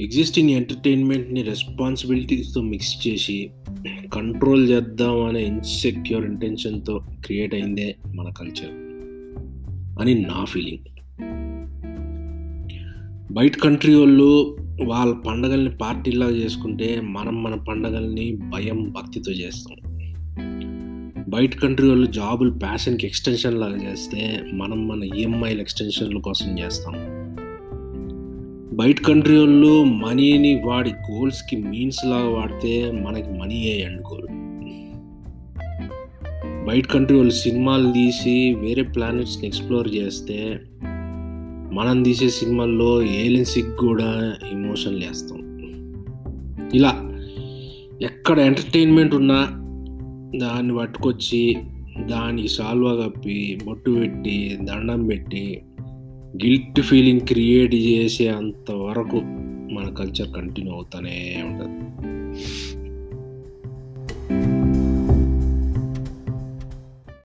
Existing ఎంటర్టైన్మెంట్ని రెస్పాన్సిబిలిటీస్తో mix చేసి కంట్రోల్ చేద్దాం అనే ఇన్సెక్యూర్ ఇంటెన్షన్తో క్రియేట్ అయిందే మన కల్చర్ అని నా ఫీలింగ్ బయట కంట్రీ వాళ్ళు వాళ్ళ పండగల్ని పార్టీలా చేసుకుంటే మనం మన పండగల్ని భయం భక్తితో చేస్తాం. బయట కంట్రీ వాళ్ళు జాబులు ప్యాషన్కి ఎక్స్టెన్షన్ లాగా చేస్తే మనం మన ఈఎంఐల ఎక్స్టెన్షన్ల కోసం చేస్తాం. బయట కంట్రీ వాళ్ళు మనీని వాడి గోల్స్కి మీన్స్ లాగా వాడితే మనకి మనీ అండ్ గోల్ బయట కంట్రీ వాళ్ళు సినిమాలు తీసి వేరే ప్లానెట్స్ని ఎక్స్ప్లోర్ చేస్తే మనం తీసే సినిమాల్లో ఏలియన్స్కి కూడా ఎమోషన్ వేస్తాం ఇలా ఎక్కడ ఎంటర్టైన్మెంట్ ఉన్నా దాన్ని పట్టుకొచ్చి దానికి సాల్వా కప్పి బొట్టు పెట్టి దండం పెట్టి గిల్ట్ ఫీలింగ్ క్రియేట్ చేసే అంతవరకు మన కల్చర్ కంటిన్యూ అవుతూనే ఉంటుంది.